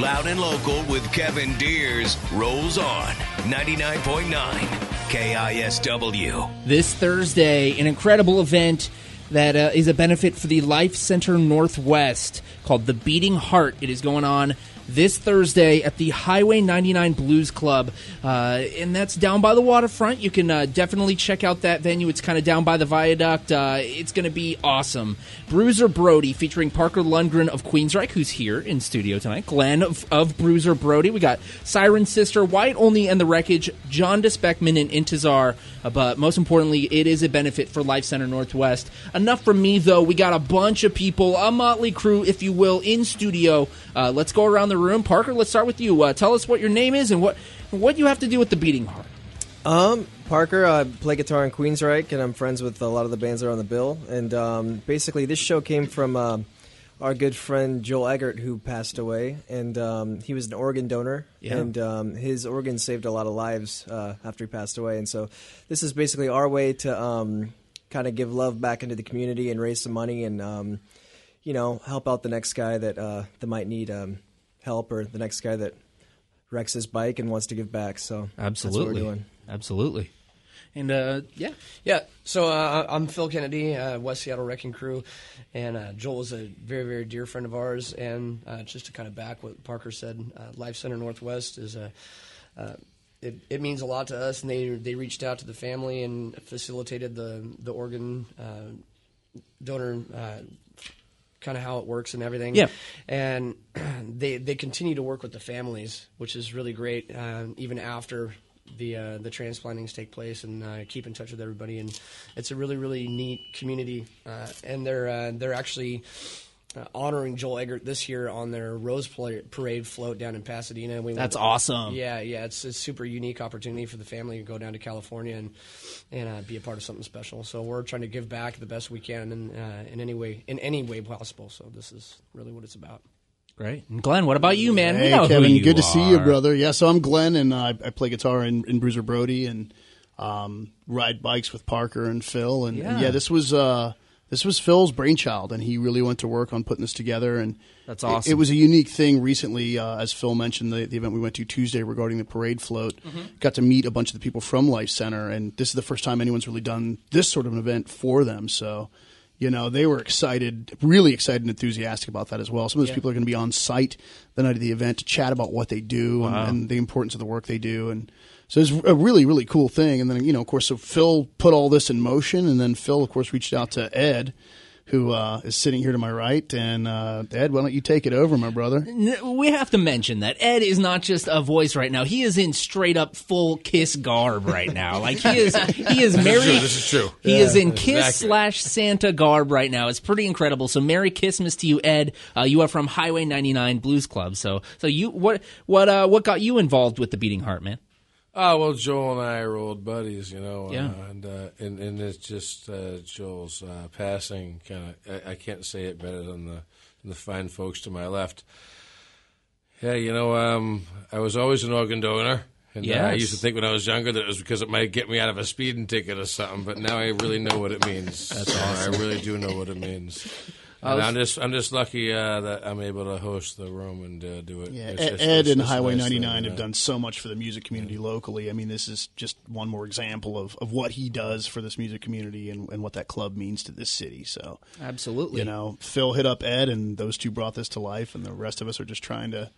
Loud and Local with Kevin Diers rolls on 99.9 KISW. This Thursday, an incredible event that uh, is a benefit for the Life Center Northwest called The Beating Heart. It is going on this Thursday at the Highway 99 Blues Club, uh, and that's down by the waterfront. You can uh, definitely check out that venue. It's kind of down by the viaduct. Uh, it's going to be awesome. Bruiser Brody featuring Parker Lundgren of Queensryche, who's here in studio tonight. Glenn of, of Bruiser Brody. We got Siren Sister, Wyatt Olney, and the Wreckage. John Beckman and Intizar. Uh, but most importantly, it is a benefit for Life Center Northwest. Enough from me, though. We got a bunch of people, a motley crew, if you will, in studio. Uh, let's go around the room. Parker, let's start with you. Uh, tell us what your name is and what what you have to do with the beating heart. Um, Parker, I play guitar in Queensryche, and I'm friends with a lot of the bands that are on the bill. And um, basically, this show came from uh, our good friend Joel Eggert, who passed away, and um, he was an organ donor, Yeah. and um, his organ saved a lot of lives uh, after he passed away. And so, this is basically our way to um, kind of give love back into the community and raise some money, and um, you know, help out the next guy that uh, that might need um, help, or the next guy that wrecks his bike and wants to give back. So that's what we're doing. Absolutely. And uh, yeah, Yeah, so uh, I'm Phil Kennedy, uh, West Seattle Wrecking Crew, and uh, Joel is a very, very dear friend of ours. And uh, just to kind of back what Parker said, uh, Life Center Northwest is a. Uh, it, it means a lot to us, and they they reached out to the family and facilitated the the organ uh, donor uh, kind of how it works and everything. Yeah. and they they continue to work with the families, which is really great, uh, even after the uh, the transplantings take place, and uh, keep in touch with everybody. And it's a really really neat community, uh, and they're uh, they're actually. Uh, honoring Joel Eggert this year on their Rose Parade float down in Pasadena. We That's went- awesome. Yeah, yeah, it's a super unique opportunity for the family to go down to California and and uh, be a part of something special. So we're trying to give back the best we can in uh, in any way in any way possible. So this is really what it's about. great. And Glenn, what about you, man? We Hey, know who Kevin, you good to see you, brother. Yeah, so I'm Glenn, and I, I play guitar in, in Bruiser Brody and um, ride bikes with Parker and Phil. And and Yeah. yeah, this was uh, this was Phil's brainchild, and he really went to work on putting this together. And That's awesome. It, was a unique thing recently, uh, as Phil mentioned, the, the event we went to Tuesday regarding the parade float. Mm-hmm. Got to meet a bunch of the people from Life Center, and this is the first time anyone's really done this sort of an event for them. So. You know, they were excited, really excited and enthusiastic about that as well. Some of those people are going to be on site the night of the event to chat about what they do and, and the importance of the work they do. And so it's a really, really cool thing. And then, you know, of course, so Phil put all this in motion. And then Phil, of course, reached out to Ed, who uh, is sitting here to my right. And uh, Ed, why don't you take it over, my brother? We have to mention that Ed is not just a voice right now. He is in straight up full Kiss garb right now. Like he is, he is Merry. This is true. He is in Kiss accurate. slash Santa garb right now. It's pretty incredible. So Merry Christmas to you, Ed. Uh, you are from Highway 99 Blues Club. So, so you what what uh, what got you involved with the Beating Heart, man? Oh well, Joel and I are old buddies, you know, Yeah. uh, and, uh, and and it's just uh, Joel's uh, passing. Kind of, I, I can't say it better than the than the fine folks to my left. Yeah, you know, um, I was always an organ donor, and uh, I used to think when I was younger that it was because it might get me out of a speeding ticket or something. But now I really know what it means. That's awesome. I really do know what it means. And I'm just I'm just lucky uh, that I'm able to host the room and uh, do it. Yeah, It's- Ed, it's- Ed it's- and Highway nice thing, 99 have yeah. done so much for the music community locally. I mean, this is just one more example of, of what he does for this music community and, and what that club means to this city. So, Absolutely. you know, Phil hit up Ed, and those two brought this to life, and the rest of us are just trying to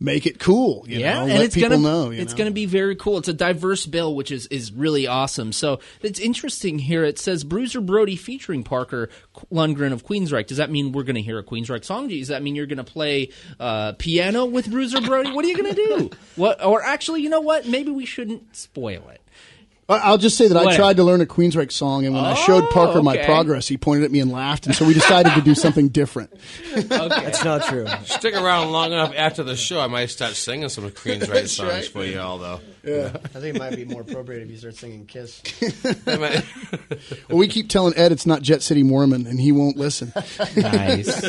make it cool. You yeah, know, and let it's people gonna know. it's know? gonna be very cool. It's a diverse bill, which is is really awesome. So it's interesting here. It says Bruiser Brody featuring Parker Lundgren of Queensryche. Does that mean we're gonna hear a Queensryche song? Does that mean you're gonna play uh, piano with Bruiser Brody? What are you gonna do? What? Or actually, you know what? Maybe we shouldn't spoil it. I- I'll just say that I tried to learn a Queensryche song, and when I showed Oh, Parker my progress, he pointed at me and laughed, and so we decided to do something different. That's not true. Stick around long enough after the show, I might start singing some Queensryche songs for you all, though. Yeah. I think it might be more appropriate if you start singing Kiss. Well, we keep telling Ed it's not Jet City Mormon, and he won't listen. Nice.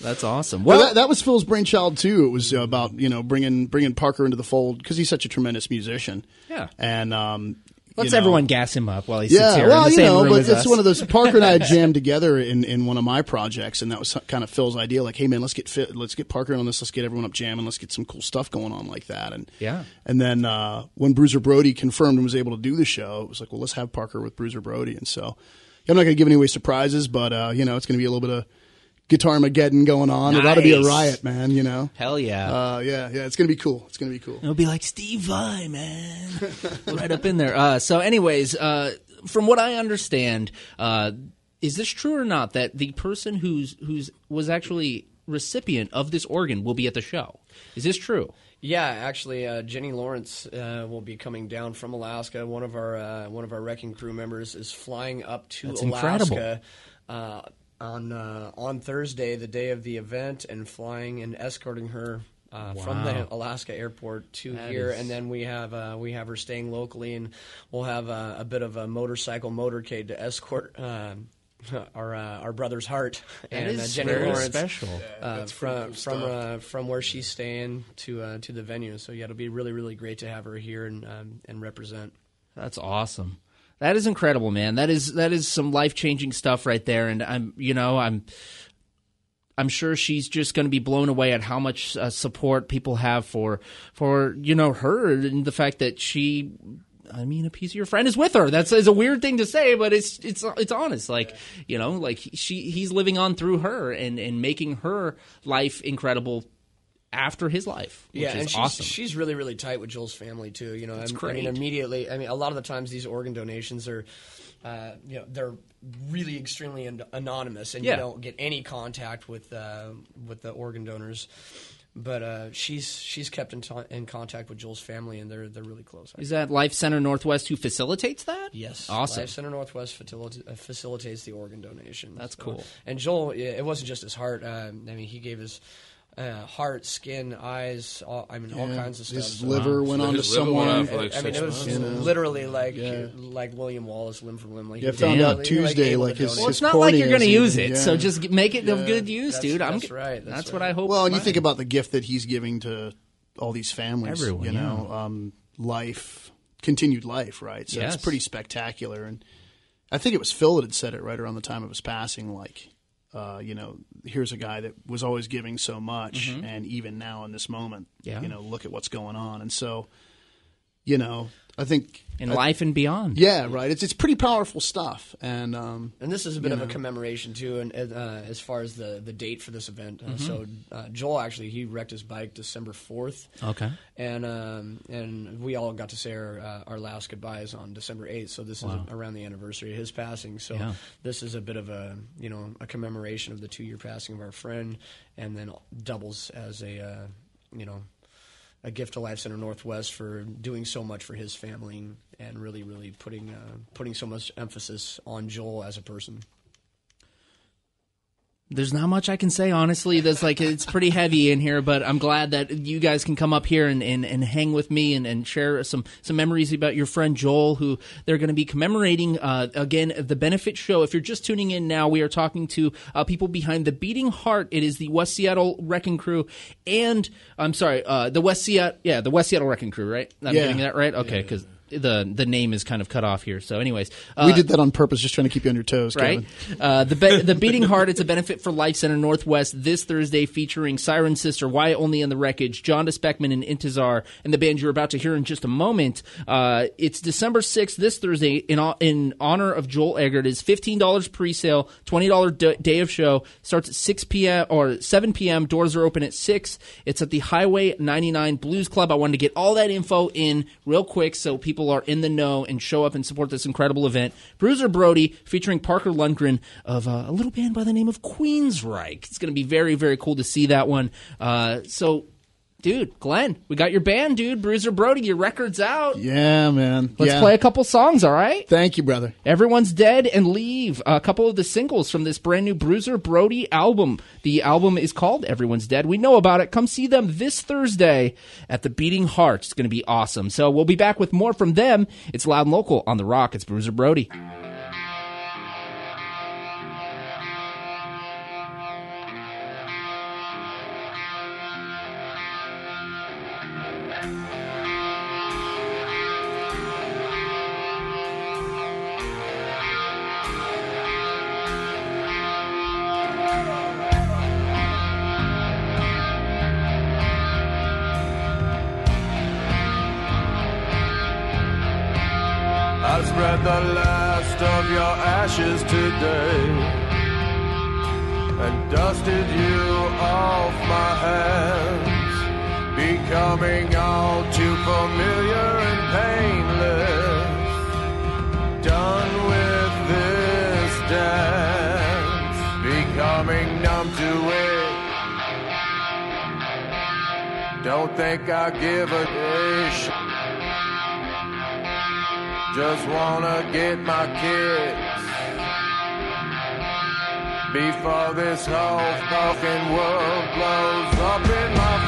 That's awesome. Well, Well, that, that was Phil's brainchild too. It was about you know bringing bringing Parker into the fold because he's such a tremendous musician. Yeah. and um, Let's know. everyone gas him up while he sits Yeah, here in well, the you same know, room but it's us. one of those. Parker and I had jammed together in, in one of my projects, and that was kind of Phil's idea. Like, hey man, let's get fit, let's get Parker in on this, let's get everyone up jamming, let's get some cool stuff going on like that. And Yeah. and then uh, when Bruiser Brody confirmed and was able to do the show, it was like, well, let's have Parker with Bruiser Brody. And so I'm not going to give any away surprises, but uh, you know, it's going to be a little bit of guitar mageddon going on. It ought to be a riot, man. You know. Hell yeah. Uh, yeah, yeah, it's going to be cool. It's going to be cool. It'll be like Steve Vai, man, right up in there. Uh, so, anyways, uh, from what I understand, uh, is this true or not that the person who's who's was actually recipient of this organ will be at the show? Is this true? Yeah, actually, uh, Jenny Lawrence uh, will be coming down from Alaska. One of our uh, one of our wrecking crew members is flying up to That's Alaska uh, on uh, on Thursday, the day of the event, and flying and escorting her. Uh, From the Alaska airport to That here, is- and then we have uh, we have her staying locally, and we'll have uh, a bit of a motorcycle motorcade to escort uh, our uh, our brother's heart and is uh, Jenny very Lawrence special. uh, from from uh, from where she's staying to uh, to the venue. So yeah, it'll be really really great to have her here and um, and represent. That's awesome. That is incredible, man. That is that is some life changing stuff right there. And I'm, you know, I'm, I'm sure she's just going to be blown away at how much uh, support people have for, for you know her and the fact that she. I mean, a piece of your friend is with her. That's is a weird thing to say, but it's it's it's honest. Like you know, like she he's living on through her and and making her life incredible after his life, which yeah, is and she's, awesome. she's really really tight with Joel's family too. You know, That's I, I mean, immediately. I mean, a lot of the times these organ donations are. Uh, you know they're really extremely an- anonymous, and Yeah. you don't get any contact with uh, with the organ donors. But uh, she's she's kept in, in contact with Joel's family, and they're they're really close. is that Life Center Northwest who facilitates that? Yes, awesome. Life Center Northwest facilita- uh, facilitates the organ donation. That's cool. And Joel, it wasn't just his heart. Um, I mean, he gave his uh, heart, skin, eyes. All, I mean, all kinds of stuff. His liver went on to His liver went someone. like I mean, it was months. literally like Yeah. like William Wallace, limb from limb. Like, Yeah, found out Tuesday, able like, to his- donate. Well, his it's not like you're going to use it, yeah. so just make it of good use, That's- dude. I'm, that's right, that's what right. I hope. Well, and you think about the gift that he's giving to all these families. Everyone, you know, um, life, continued life, right? So Yes. it's pretty spectacular. And I think it was Phil that had said it right around the time of his passing. Like, uh, you know, here's a guy that was always giving so much, and even now in this moment, Mm-hmm. Yeah. you know, look at what's going on. And so, you know, I think in I- life and beyond. yeah, right. It's it's pretty powerful stuff, and um, And this is a bit you of a commemoration too, and uh, as far as the, the date for this event. Mm-hmm. Uh, so uh, Joel actually he wrecked his bike December fourth, Okay. and um, and we all got to say our uh, our last goodbyes on December eighth. So this is around the anniversary of his passing. So Yeah. this is a bit of a you know a commemoration of the two year passing of our friend, and then doubles as a uh, you know a gift to Life Center Northwest for doing so much for his family and really really putting uh, putting so much emphasis on Joel as a person. There's not much I can say, honestly. That's like it's pretty heavy in here, but I'm glad that you guys can come up here and, and, and hang with me and, and share some, some memories about your friend Joel, who they're going to be commemorating uh, again the benefit show. If you're just tuning in now, we are talking to uh, people behind the Beating Heart. It is the West Seattle Wrecking Crew, and I'm sorry, uh, the West Seattle, yeah, the West Seattle Wrecking Crew, right? I'm Yeah. getting that right? Okay, because the the name is kind of cut off here. So, anyways, uh, we did that on purpose, just trying to keep you on your toes, right? Kevin. Uh, the be- the beating heart. It's a benefit for Life Center Northwest this Thursday, featuring Siren Sister, Wyatt Olney in the Wreckage, John Beckman and Intizar, and the band you're about to hear in just a moment. Uh, it's December sixth, this Thursday, in o- in honor of Joel Eggert. It's fifteen dollars pre-sale, twenty dollar d- day of show. Starts at six p.m. or seven p.m. Doors are open at six. It's at the Highway 99 Blues Club. I wanted to get all that info in real quick so people are in the know and show up and support this incredible event. Bruiser Brody featuring Parker Lundgren of uh, a little band by the name of Queensryche. It's going to be very, very cool to see that one. Uh, so, dude, Glenn, we got your band, dude. Bruiser Brody, your record's out. Yeah, man. Let's yeah. play a couple songs, all right? Thank you, brother. Everyone's Dead and Leave, a couple of the singles from this brand new Bruiser Brody album. The album is called Everyone's Dead. We know about it. Come see them this Thursday at the Beating Heart. It's going to be awesome. So we'll be back with more from them. It's Loud and Local on The Rock. It's Bruiser Brody. becoming all too familiar and painless. Done with this dance, becoming numb to it. Don't think I give a dish. Just wanna get my kids before this whole fucking world blows up in my face.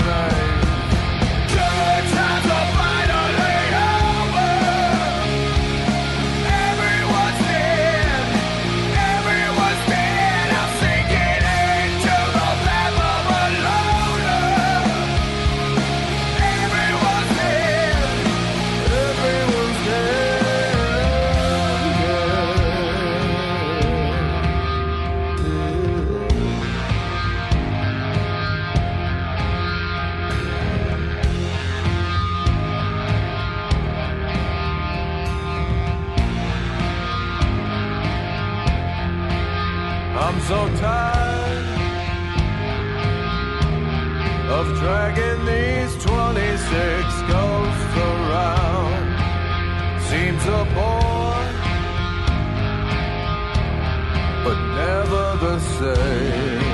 dragging these 26 ghosts around seems a bore, but never the same.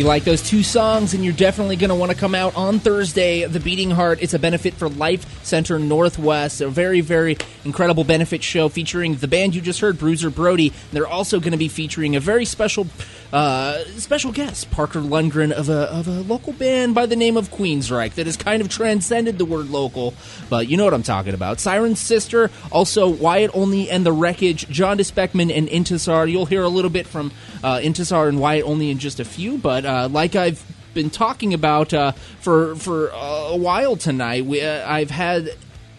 You like those two songs, and you're definitely going to want to come out on Thursday. The Beating Heart. It's a benefit for Life Center Northwest. A very, very incredible benefit show featuring the band you just heard, Bruiser Brody. They're also going to be featuring a very special, uh, special guest, Parker Lundgren of a of a local band by the name of Queensryche that has kind of transcended the word local, but you know what I'm talking about. Siren's sister, also Wyatt Olney and the Wreckage, John Dispeckman and Intisar. You'll hear a little bit from uh, Intisar and Wyatt Olney in just a few, but uh, like I've been talking about uh, for for a while tonight, we, uh, I've had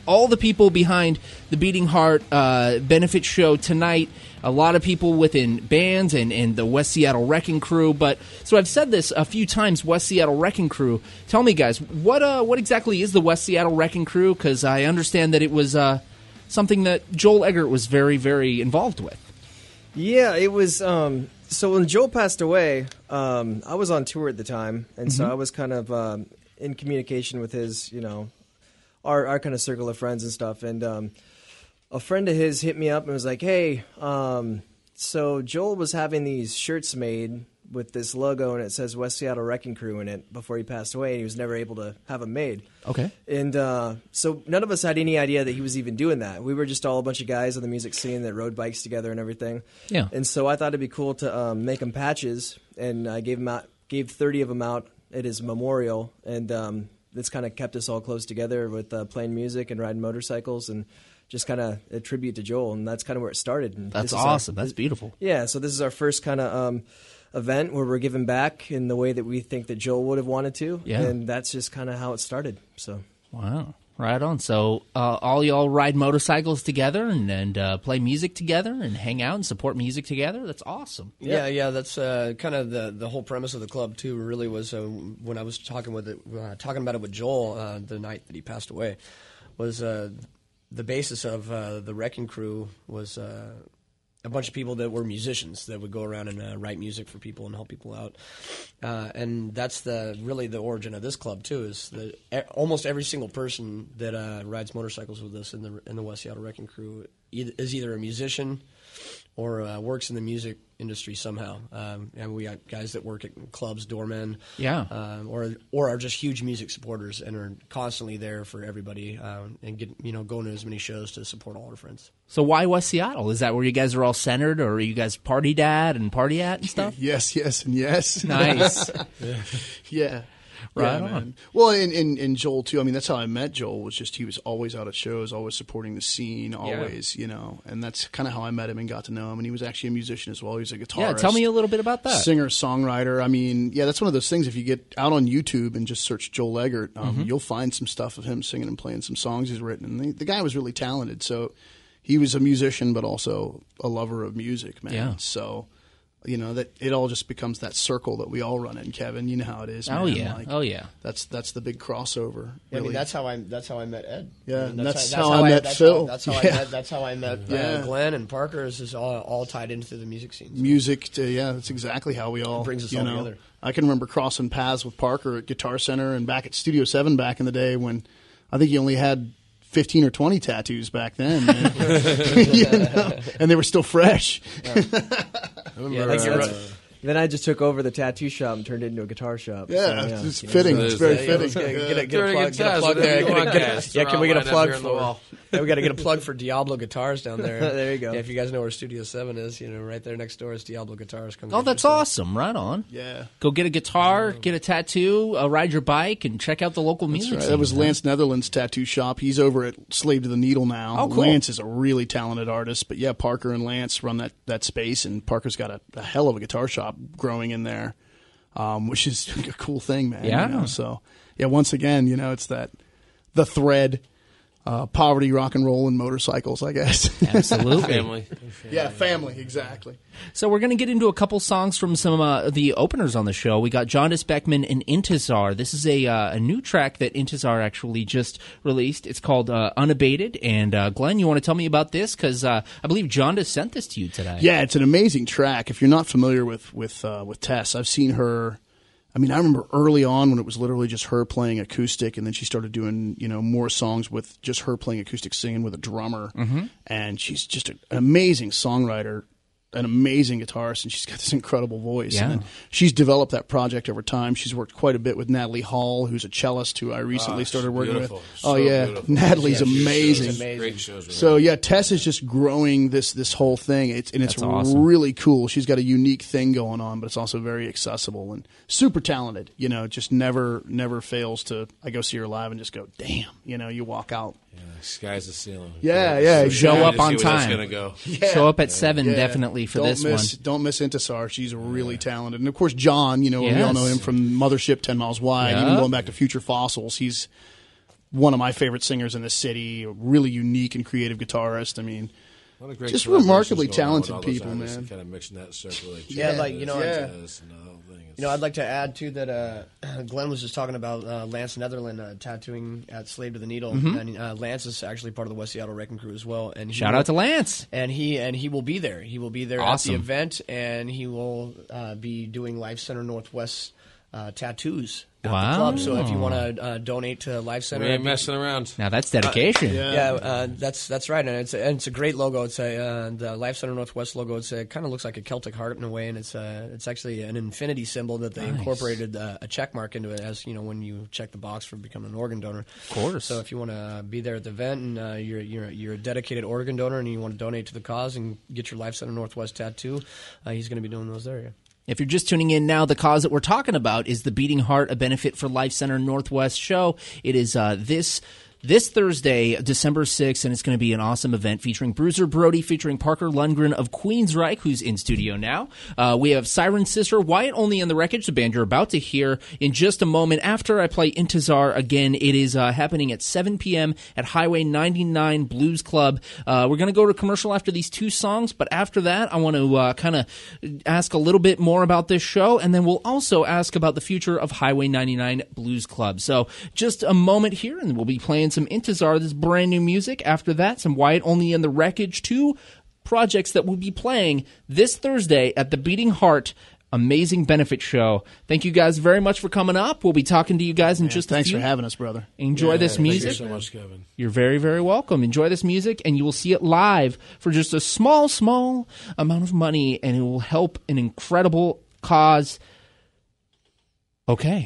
all the people behind the Beating Heart uh, benefit show tonight. A lot of people within bands and, and the West Seattle Wrecking Crew. But so I've said this a few times. West Seattle Wrecking Crew. Tell me, guys, what uh, what exactly is the West Seattle Wrecking Crew? Because I understand that it was uh, something that Joel Eggert was very very involved with. Yeah, it was. Um, so when Joel passed away, um, I was on tour at the time, and so I was kind of um, in communication with his, you know, our our kind of circle of friends and stuff. And um, a friend of his hit me up and was like, "Hey, um, so Joel was having these shirts made with this logo, and it says West Seattle Wrecking Crew in it before he passed away, and he was never able to have them made." Okay. And uh, so none of us had any idea that he was even doing that. We were just all a bunch of guys in the music scene that rode bikes together and everything. Yeah. And so I thought it'd be cool to um, make him patches, and I gave him out, gave thirty of them out at his memorial, and um, this kind of kept us all close together with uh, playing music and riding motorcycles, and just kind of a tribute to Joel, and that's kind of where it started. And That's is our- awesome. That's beautiful. yeah, so this is our first kind of um, event where we're giving back in the way that we think that Joel would have wanted to, Yeah. and that's just kind of how it started. So. Wow. Right on. So uh, all y'all ride motorcycles together and, and uh, play music together and hang out and support music together. That's awesome. Yeah, yeah, that's uh, kind of the the whole premise of the club too. Really was uh, when I was talking with it, uh, talking about it with Joel uh, the night that he passed away, was uh, the basis of uh, the Wrecking Crew was uh, a bunch of people that were musicians that would go around and uh, write music for people and help people out, uh, and that's the really the origin of this club too. Is that almost every single person that uh, rides motorcycles with us in the in the West Seattle Wrecking Crew is either a musician or uh, works in the music industry somehow. Um, and we got guys that work at clubs, doormen, Yeah. um, or or are just huge music supporters and are constantly there for everybody um, and get you know going to as many shows to support all our friends. So why West Seattle? Is that where you guys are all centered, or are you guys party dad and party at and stuff? Yes, yes, and yes. nice. Yeah. Right yeah, on. Well, and, and, and Joel too. I mean, that's how I met Joel. Was just he was always out at shows, always supporting the scene, always, you know. And that's kind of how I met him and got to know him. And he was actually a musician as well. He was a guitarist. yeah. Tell me a little bit about that. Singer, songwriter. I mean, yeah, that's one of those things. If you get out on YouTube and just search Joel Eggert, um, Mm-hmm. you'll find some stuff of him singing and playing some songs he's written. And the, the guy was really talented. So he was a musician, but also a lover of music, man. Yeah. So. You know that it all just becomes that circle that we all run in, Kevin. You know how it is. Oh, yeah. Like, Oh, yeah. That's that's the big crossover. I mean, that's how I that's how I met Ed. Yeah, I mean, and that's how I met that's Phil. How, that's how I met. That's how I met Yeah. uh, Glenn and Parker. Is is all, all tied into the music scene. So. music to yeah that's exactly how we all brings us you all know. together. i can remember crossing paths with parker at guitar center and back at studio 7 back in the day when i think he only had 15 or 20 tattoos back then. You know? and they were still fresh I remember, that's- uh, that's- Then I just took over the tattoo shop and turned it into a guitar shop. yeah, So, it's fitting so it's very that, fitting Get a, get a, get a plug, get a plug there. you Get a- want, get a- guys. yeah, can we get a out mine up plug here on the for? Yeah, we got to get a plug for Diablo Guitars down there. There you go. Yeah, if you guys know where Studio Seven is, you know, right there next door is Diablo Guitars. Come Oh, that's awesome. Right on. yeah Go get a guitar, get a tattoo, uh, ride your bike, and check out the local That's music. right. That was. Lance Netherlands tattoo shop. He's over at Slave to the Needle now. Oh, cool. Lance is a really talented artist, but yeah, Parker and Lance run that, that space, and Parker's got a, a hell of a guitar shop growing in there, um, which is a cool thing, man. Yeah. You know? So yeah, once again, you know, it's that the thread, uh, poverty, rock and roll, and motorcycles, I guess. Absolutely. family. yeah, family, exactly. So we're going to get into a couple songs from some uh, the openers on the show. We got Jaundice Beckman and Intizar. This is a uh, a new track that Intizar actually just released. It's called uh, Unabated. And uh, Glenn, you want to tell me about this? Because uh, I believe Jaundice sent this to you today. Yeah, it's an amazing track. If you're not familiar with with uh, with Tess, I've seen her. I mean, I remember early on when it was literally just her playing acoustic, and then she started doing you know more songs with just her playing acoustic, singing with a drummer. Mm-hmm. And she's just a- an amazing songwriter. An amazing guitarist, and she's got this incredible voice. Yeah. And she's developed that project over time. She's worked quite a bit with Natalie Hall, who's a cellist who I recently Ah, started working beautiful. with. So oh yeah, beautiful. Natalie's Yeah, amazing. shows Great shows. So her. yeah, Tess is just growing this this whole thing. It's and it's That's awesome. really cool. She's got a unique thing going on, but it's also very accessible and super talented. You know, just never never fails to. I go see her live and just go, damn. You know, you walk out. Yeah, sky's the ceiling. Yeah, yeah, Show exactly. up on see where that's time. gonna go. Show up at seven Yeah. definitely for don't this miss, one. Don't miss Intisar. She's really talented, and of course John. You know, we all know him from Mothership, Ten Miles Wide. Yeah. Even going back to Future Fossils, he's one of my favorite singers in the city. A really unique and creative guitarist. I mean, What a great Just collaborations remarkably going on talented people, man. Kind of mixing that circle. Like Yeah, like, you know, Yeah. and the whole thing. You know, I'd like to add too that uh, Glenn was just talking about uh, Lance Netherland uh, tattooing at Slave to the Needle, and uh, Lance is actually part of the West Seattle Wrecking Crew as well. And Shout will- out to Lance. and he and he will be there. He will be there Awesome. at the event, and he will uh, be doing Life Center Northwest uh, tattoos at Wow. the club. So if you want to uh, donate to Life Center, we ain't messing around. Now that's dedication. yeah, uh, that's that's right, and it's a, and it's a great logo. It's a uh, the Life Center Northwest logo. It's a kind of looks like a Celtic heart in a way, and it's uh, it's actually an infinity symbol that they Nice. incorporated uh, a check mark into it, as you know when you check the box for becoming an organ donor. Of course. So if you want to be there at the event and uh, you're you're you're a dedicated organ donor and you want to donate to the cause and get your Life Center Northwest tattoo, uh, he's going to be doing those there. Yeah. If you're just tuning in now, the cause that we're talking about is the Beating Heart, a benefit for Life Center Northwest show. It is uh, this this Thursday, December 6th, and it's going to be an awesome event featuring Bruiser Brody, featuring Parker Lundgren of Queensryche, who's in studio now. Uh, we have Siren Sister, Wyatt Olney in the Wreckage, the band you're about to hear in just a moment. After I play Intizar again, it is uh, happening at 7 p.m. at Highway 99 Blues Club. Uh, we're going to go to commercial after these two songs, but after that, I want to uh, kind of ask a little bit more about this show, and then we'll also ask about the future of Highway 99 Blues Club. So just a moment here, and we'll be playing some Intizar, this brand new music. After that, some Wyatt Olney in the Wreckage, two projects that we'll be playing this Thursday at the Beating Heart. Amazing benefit show. Thank you guys very much for coming up. We'll be talking to you guys in just a thanks few. for having us, brother. Enjoy this Thank you music. so much, Kevin. You're very, very welcome. Enjoy this music, and you will see it live for just a small, small amount of money, and it will help an incredible cause. Okay.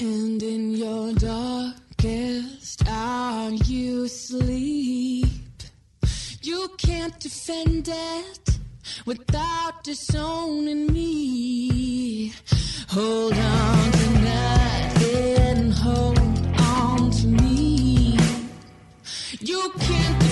Your darkest you sleep. You can't defend it without disowning me. Hold on to nothing, hold on to me. You can't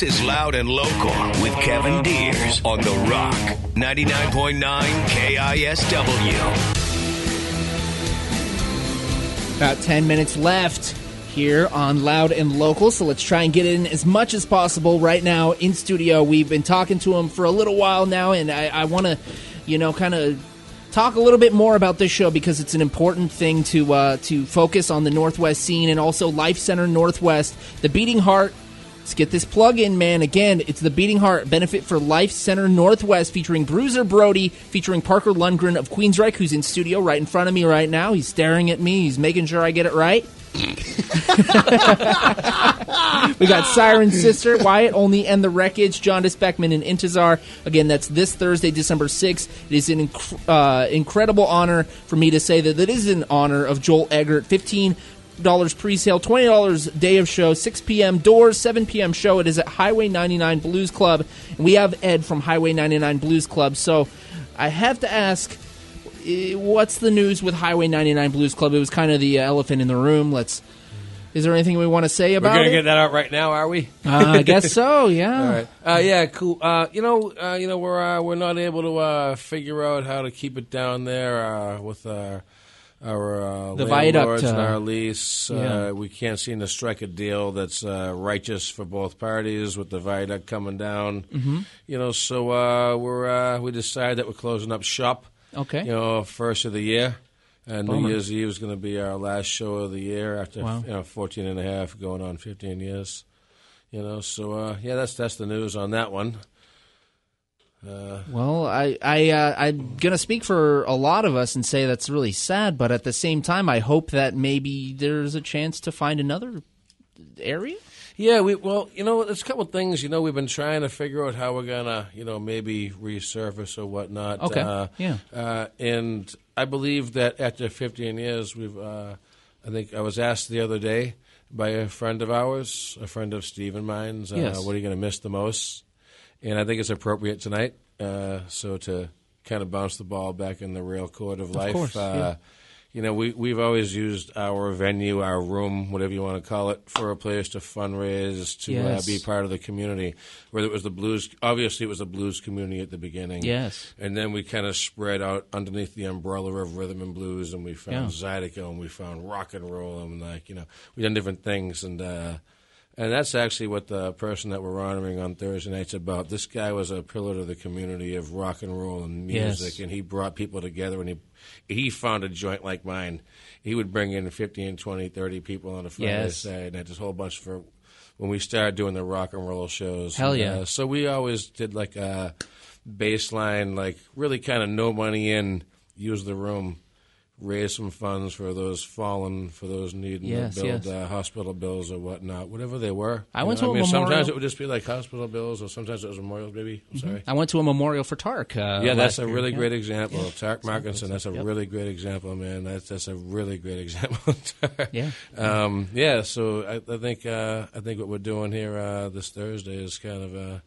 This is Loud and Local with Kevin Diers on The Rock, 99.9 KISW. About 10 minutes left here on Loud and Local, so let's try and get in as much as possible right now in studio. We've been talking to him for a little while now, and I, I want to, you know, kind of talk a little bit more about this show because it's an important thing to uh, to focus on the Northwest scene and also Life Center Northwest, the beating heart Let's get this plug in, man. Again, it's the Beating Heart Benefit for Life Center Northwest featuring Bruiser Brody, featuring Parker Lundgren of Queensryche, who's in studio right in front of me right now. He's staring at me, he's making sure I get it right. we got Siren Sister, Wyatt Olney, and The Wreckage, Jaundice Beckman, and Intizar. Again, that's this Thursday, December 6th. It is an inc- uh, incredible honor for me to say that it is an honor of Joel Eggert, 15 dollars pre-sale, twenty dollars day of show, six p.m. doors, seven p.m. show. It is at Highway 99 Blues Club, and we have Ed from Highway 99 Blues Club. So, I have to ask, eh, what's the news with Highway 99 Blues Club? It was kind of the uh, elephant in the room. Let's. Is there anything we want to say about We're gonna it? get that out right now, are we? Uh, I guess so. Yeah. All right. Uh, yeah, cool. Uh, you know, uh, you know, we're uh, we're not able to uh, figure out how to keep it down there uh, with our our uh, The viaduct, and uh, our lease. yeah. Uh, we can't seem to strike a deal that's uh, righteous for both parties with the viaduct coming down. Mm-hmm. You know, so uh, we're uh, we decided that we're closing up shop. Okay. You know, first of the year. And New Year's Eve is going to be our last show of the year after Wow. you know 14 and a half going on 15 years. You know, so uh, yeah, that's that's the news on that one. Well, I, I, uh, I'm gonna speak for a lot of us and say that's really sad, but at the same time, I hope that maybe there's a chance to find another area. Yeah, we well, you know, there's a couple of things. You know, we've been trying to figure out how we're gonna, you know, maybe resurface or whatnot. Okay, Uh, yeah. Uh, and I believe that after 15 years, we've. Uh, I think I was asked the other day by a friend of ours, a friend of Steve and mine's, uh, Yes. what are you going to miss the most? And I think it's appropriate tonight. Uh, so to kind of bounce the ball back in the real court of life. Of course, uh, yeah. You know, we we've always used our venue, our room, whatever you want to call it, for a place to fundraise, to Yes. uh, be part of the community. Whether it was the blues, obviously it was the blues community at the beginning. Yes. and then we kind of spread out underneath the umbrella of rhythm and blues, and we found Yeah. Zydeco, and we found rock and roll, and like you know, we done different things, and uh, and that's actually what the person that we're honoring on Thursday night's about. This guy was a pillar to the community of rock and roll and Yes. music, and he brought people together, and he he found a joint like mine. He would bring in 15, 20, 30 people on a Friday, Yes. Night, this whole bunch for when we started doing the rock and roll shows. Hell yeah. uh, so we always did like a baseline, like really kind of no money in, use the room, raise some funds for those fallen, for those needing Yes, to build yes. uh, hospital bills or whatnot, whatever they were. I went know, to a mean, memorial- Sometimes it would just be like hospital bills, or sometimes it was memorials. Maybe I'm sorry. I went to a memorial for Tark. Uh, Yeah, that's a year, really yeah. great example. Tark Markinson, that's a Yep. really great example, man. That's that's a really great example. Yeah. um, yeah. So I, I think uh, I think what we're doing here uh, this Thursday is kind of uh,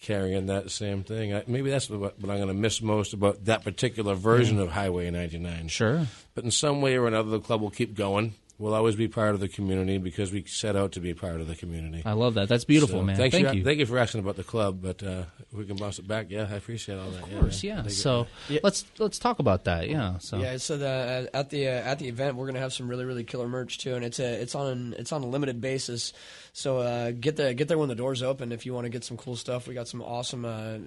carrying that same thing. I, maybe that's what, what I'm going to miss most about that particular version of Highway 99. Sure. But in some way or another, the club will keep going. We'll always be part of the community because we set out to be part of the community. I love that. That's beautiful, So, man. Thank for, you. Thank you for asking about the club, but uh, we can bounce it back. Yeah, I appreciate all that. of course, yeah. Thank you. So Yeah. let's let's talk about that. Yeah. So Yeah, so the, at the uh, at the event, we're gonna have some really really killer merch too, and it's a it's on it's on a limited basis. So uh, get the get there when the doors open if you want to get some cool stuff. We got some awesome uh,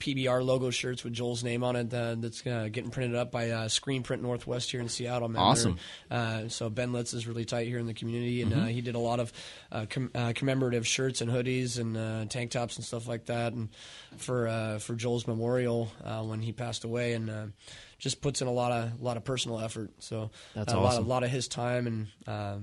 PBR logo shirts with Joel's name on it uh, that's uh, getting printed up by uh, Screen Print Northwest here in Seattle. Man. Awesome. Uh, so Ben Litz is really tight here in the community, Mm-hmm. and uh, he did a lot of uh, com- uh, commemorative shirts and hoodies and uh, tank tops and stuff like that, and for uh, for Joel's memorial uh, when he passed away, and uh, just puts in a lot of a lot of personal effort. So That's uh, a lot, a lot of his time and.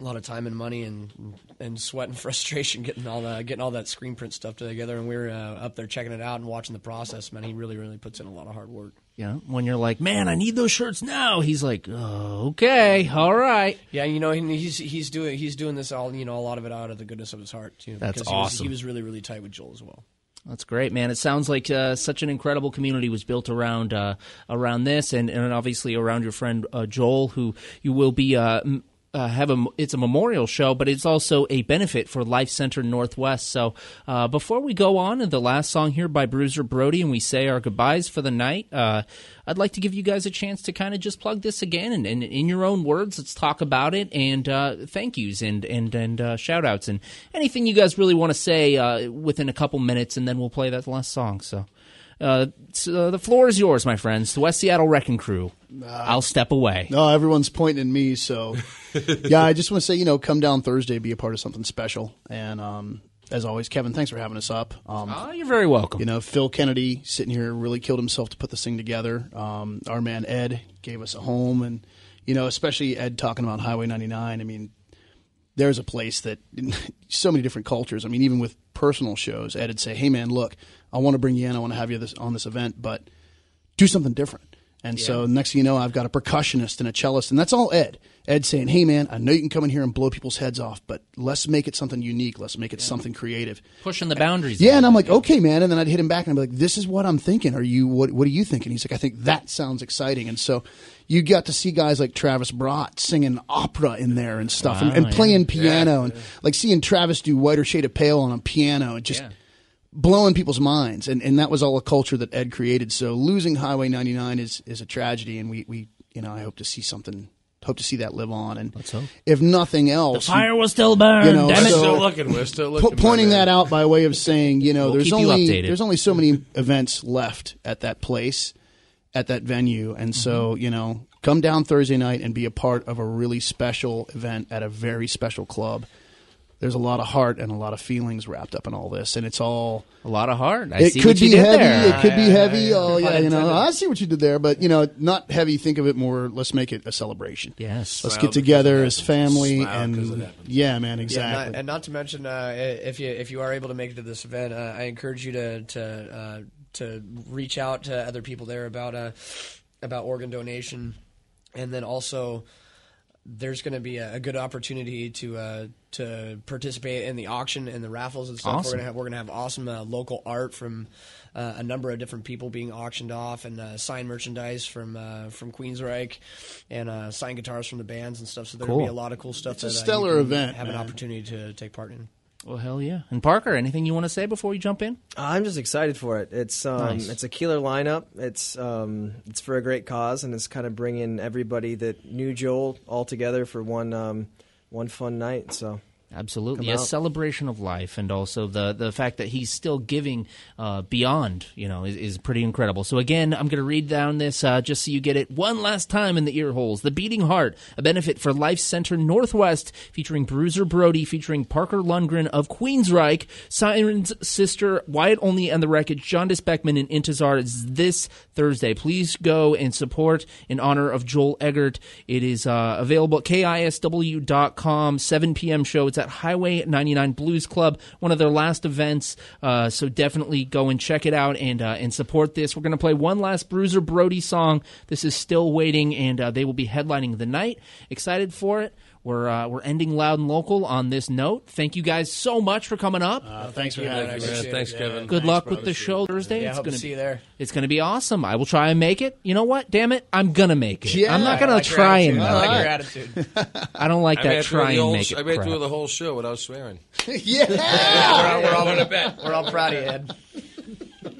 A lot of time and money and and sweat and frustration getting all the getting all that screen print stuff together, and we were uh, up there checking it out and watching the process. Man, he really really puts in a lot of hard work. yeah, when you're like, man, I need those shirts now. He's like, oh, okay, all right. Yeah, you know, he's he's doing he's doing this all you know a lot of it out of the goodness of his heart. Know, That's because he was, awesome. he was really really tight with Joel as well. That's great, man. It sounds like uh, such an incredible community was built around uh, around this, and, and obviously around your friend uh, Joel, who you will be. Uh, m- uh, have a it's a memorial show, but it's also a benefit for Life Center Northwest. So uh, before we go on to the last song here by Bruiser Brody, and we say our goodbyes for the night, uh, I'd like to give you guys a chance to kind of just plug this again, and, and in your own words, let's talk about it, and uh, thank yous and and and uh, shout outs, and anything you guys really want to say uh, within a couple minutes, and then we'll play that last song. So. Uh, so the floor is yours, my friends. The West Seattle Wrecking Crew. I'll step away. No, everyone's pointing at me. So, yeah, I just want to say, you know, come down Thursday, be a part of something special. And um, as always, Kevin, thanks for having us up. Um, Oh, you're very welcome. you know, Phil Kennedy sitting here really killed himself to put this thing together. Um, our man Ed gave us a home, and you know, especially Ed talking about Highway 99. I mean, there's a place that so many different cultures. I mean, even with personal shows, Ed would say, "Hey, man, look, I want to bring you in. I want to have you this, on this event, but do something different." And so next thing you know, I've got a percussionist and a cellist, and that's all Ed. Ed saying, "Hey, man, I know you can come in here and blow people's heads off, but let's make it something unique. Let's make it something creative." Pushing the boundaries. Yeah, and I'm like, okay, man. And then I'd hit him back and I'd be like, this is what I'm thinking. Are you, what, what are you thinking? He's like, I think that sounds exciting. And so you got to see guys like Travis Brott singing opera in there and stuff and, Wow, ah, and yeah. playing piano and like seeing Travis do Whiter Shade of Pale on a piano and just Yeah. blowing people's minds. And, and that was all a culture that Ed created. So losing Highway 99 is, is a tragedy. And we, we, you know, I hope to see something, hope to see that live on. And hope. if nothing else, the Fire will still burn. You know, damn We're so- still looking. We're still po- looking. pointing that out by way of saying, you know, We'll there's keep you only there's only so many events left at that place, at that venue, and so Mm-hmm. you know, come down Thursday night and be a part of a really special event at a very special club. There's a lot of heart and a lot of feelings wrapped up in all this, and it's all. a lot of heart. I it see could what you be heavy. there. It could be Yeah, heavy. yeah, Oh yeah. yeah, you know, I see what you did there, but you know, not heavy. Think of it more. Let's make it a celebration. Yes. Let's Smile get together as family Smile and yeah, man, Yeah, exactly. not, and not to mention, uh, if you if you are able to make it to this event, uh, I encourage you to to uh, to reach out to other people there about uh, about organ donation, and then also there's going to be a, a good opportunity to uh, to participate in the auction and the raffles and stuff. Awesome. We're gonna have we're gonna have awesome uh, local art from uh, a number of different people being auctioned off, and uh, signed merchandise from uh, from Queensryche, and uh, signed guitars from the bands and stuff. So there'll Cool. be a lot of cool stuff. It's a that, you stellar event, Have an opportunity to take part in. Well, hell yeah. And Parker, anything you want to say before you jump in? I'm just excited for it. It's um, Nice. it's a killer lineup. It's um, it's for a great cause, and it's kind of bringing everybody that knew Joel all together for one um, one fun night. So Absolutely, a out. celebration of life, and also the the fact that he's still giving uh, beyond, you know, is, is pretty incredible. So again, I'm going to read down this uh, just so you get it one last time in the ear holes. The Beating Heart, a benefit for Life Center Northwest, featuring Bruiser Brody, featuring Parker Lundgren of Queensryche, Siren's sister Wyatt Olney and the Wreckage, Jaundice Beckman and Intizar is this Thursday. Please go and support in honor of Joel Eggert. It is uh, available at KISW.com, 7 p.m. show. It's at Highway 99 Blues Club, one of their last events. Uh, so definitely go and check it out and uh, and support this. We're going to play one last Bruiser Brody song. This is Still Waiting, and uh, they will be headlining the night. Excited for it. We're, uh, we're ending loud and local on this note. Thank you guys so much for coming up. Uh, thanks for having us. Yeah, thanks, it. Kevin. Good luck with the show Thursday. Yeah, I it's hope to gonna see you there. It's going to be awesome. I will try and make it. You know what? Damn it, I'm gonna make it. Yeah, I'm not going I to like try and attitude. I make like it. your attitude. I don't like I that made it through try and make it. I made it crap. through the whole show without swearing. yeah. we're, all, we're, all, we're all proud of you, Ed.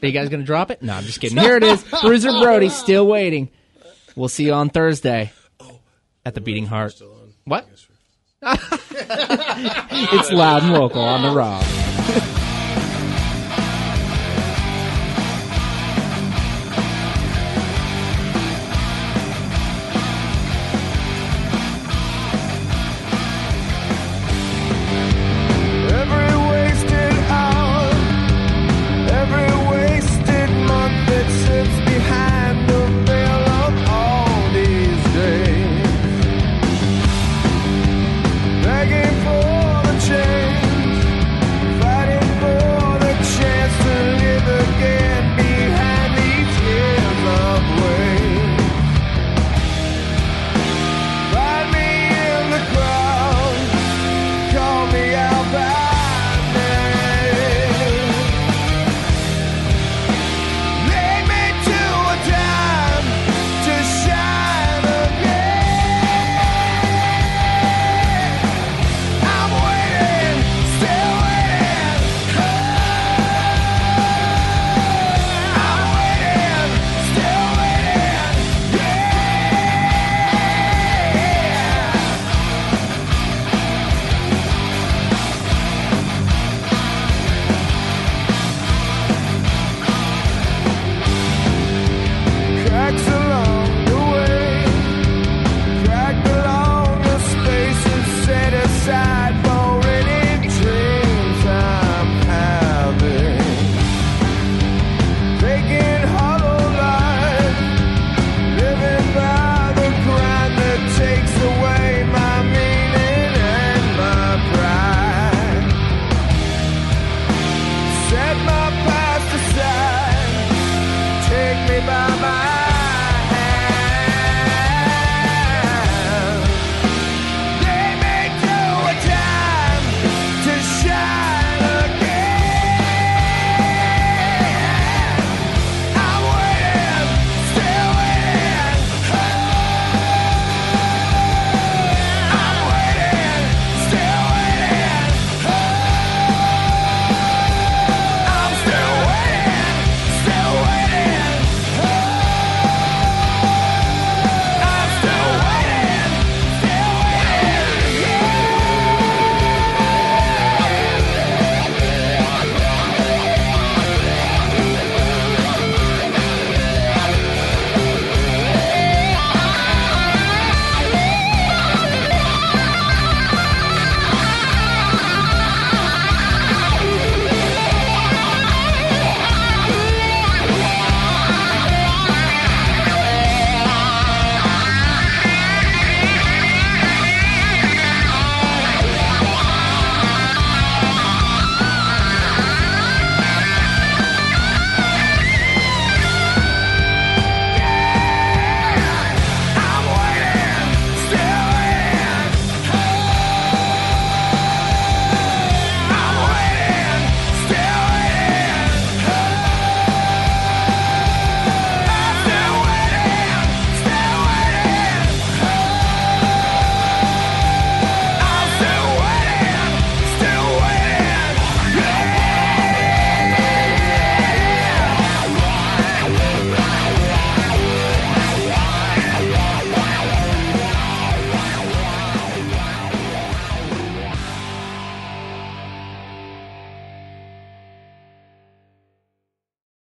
Are you guys going to drop it? No, I'm just kidding. Here it is. Bruiser Brody still waiting. We'll see you on Thursday at the Beating Heart. What? it's loud and local on the Rock.